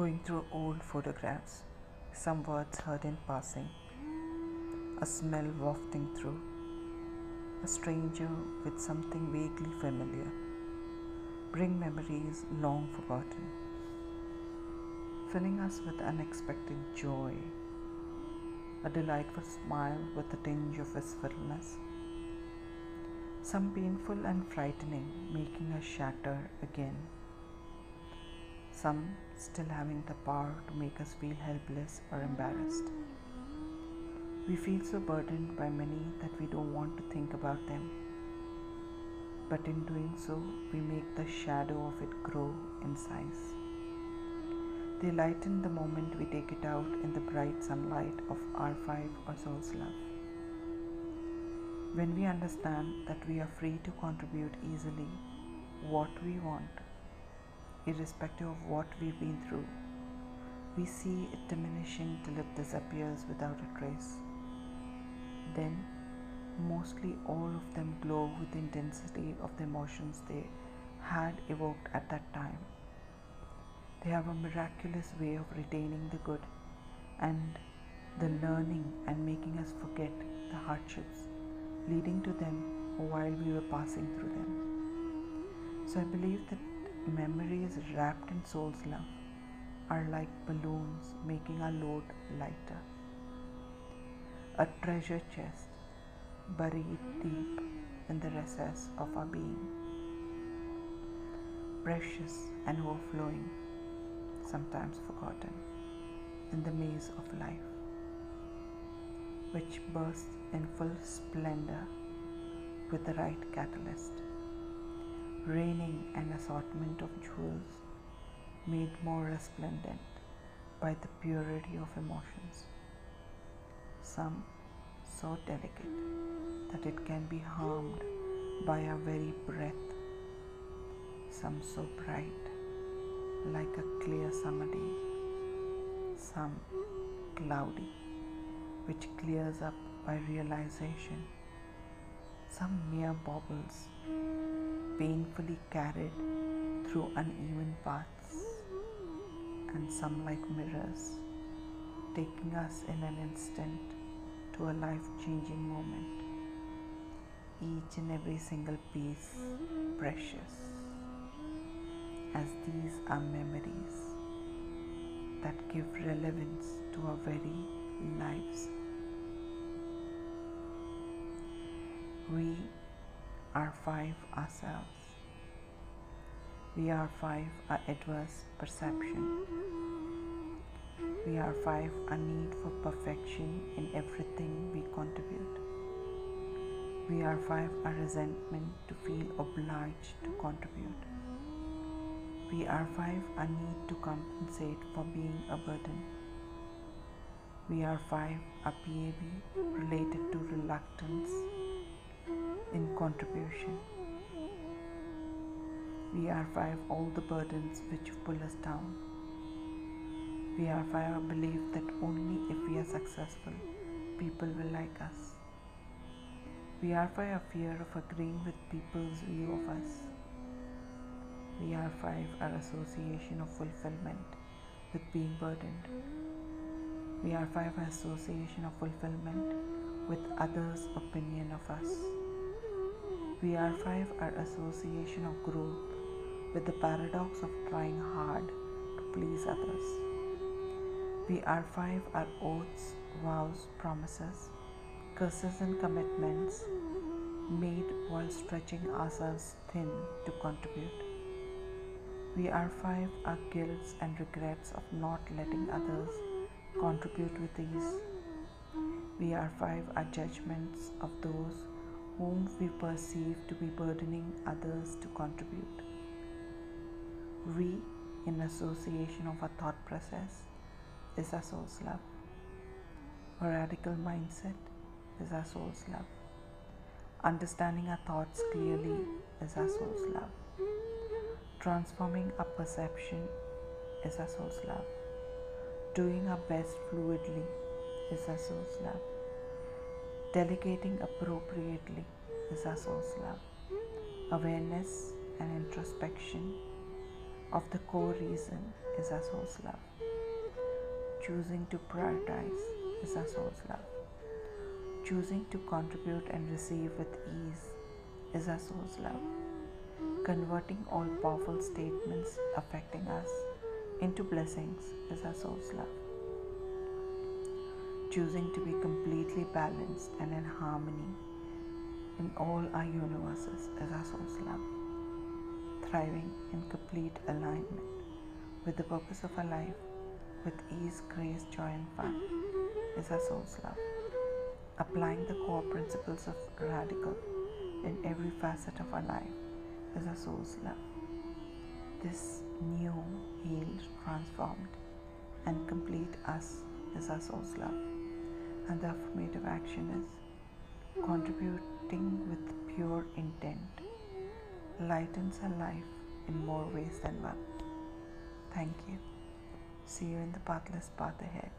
Going through old photographs, some words heard in passing, a smell wafting through, a stranger with something vaguely familiar, bring memories long forgotten, filling us with unexpected joy, a delightful smile with a tinge of wistfulness, some painful and frightening, making us shatter again. Some still having the power to make us feel helpless or embarrassed. We feel so burdened by many that we don't want to think about them. But in doing so, we make the shadow of it grow in size. They lighten the moment we take it out in the bright sunlight of R5 or Soul's Love. When we understand that we are free to contribute easily what we want irrespective of what we've been through. We see it diminishing till it disappears without a trace. Then, mostly all of them glow with the intensity of the emotions they had evoked at that time. They have a miraculous way of retaining the good and the learning and making us forget the hardships leading to them while we were passing through them. So I believe that memories wrapped in soul's love are like balloons making our load lighter. A treasure chest buried deep in the recess of our being. Precious and overflowing, sometimes forgotten, in the maze of life, which bursts in full splendor with the right catalyst raining an assortment of jewels made more resplendent by the purity of emotions. Some so delicate that it can be harmed by our very breath. Some so bright like a clear summer day. Some cloudy which clears up by realization. Some mere baubles painfully carried through uneven paths, and some like mirrors, taking us in an instant to a life changing moment. Each and every single piece precious, as these are memories that give relevance to our very lives. We are five ourselves. We are five our adverse perception. We are five our need for perfection in everything we contribute. We are five our resentment to feel obliged to contribute. We are five our need to compensate for being a burden. We are five our PAB related to reluctance in contribution. We are five all the burdens which pull us down. We are five our belief that only if we are successful, people will like us. We are five our fear of agreeing with people's view of us. We are five our association of fulfillment with being burdened. We are five our association of fulfillment with others' opinion of us. We are five are association of growth with the paradox of trying hard to please others. We are five are oaths, vows, promises, curses, and commitments made while stretching ourselves thin to contribute. We are five are guilts and regrets of not letting others contribute with ease. We are five are judgments of those whom we perceive to be burdening others to contribute. We, in association of our thought process, is our soul's love. A radical mindset is our soul's love. Understanding our thoughts clearly is our soul's love. Transforming our perception is our soul's love. Doing our best fluidly is our soul's love. Delegating appropriately is our soul's love. Awareness and introspection of the core reason is our soul's love. Choosing to prioritize is our soul's love. Choosing to contribute and receive with ease is our soul's love. Converting all powerful statements affecting us into blessings is our soul's love. Choosing to be completely balanced and in harmony in all our universes is our soul's love. Thriving in complete alignment with the purpose of our life with ease, grace, joy, and fun is our soul's love. Applying the core principles of radical in every facet of our life is our soul's love. This new, healed, transformed, and complete us is our soul's love. And the affirmative action is contributing with pure intent lightens our life in more ways than one. Thank you. See you in the pathless path ahead.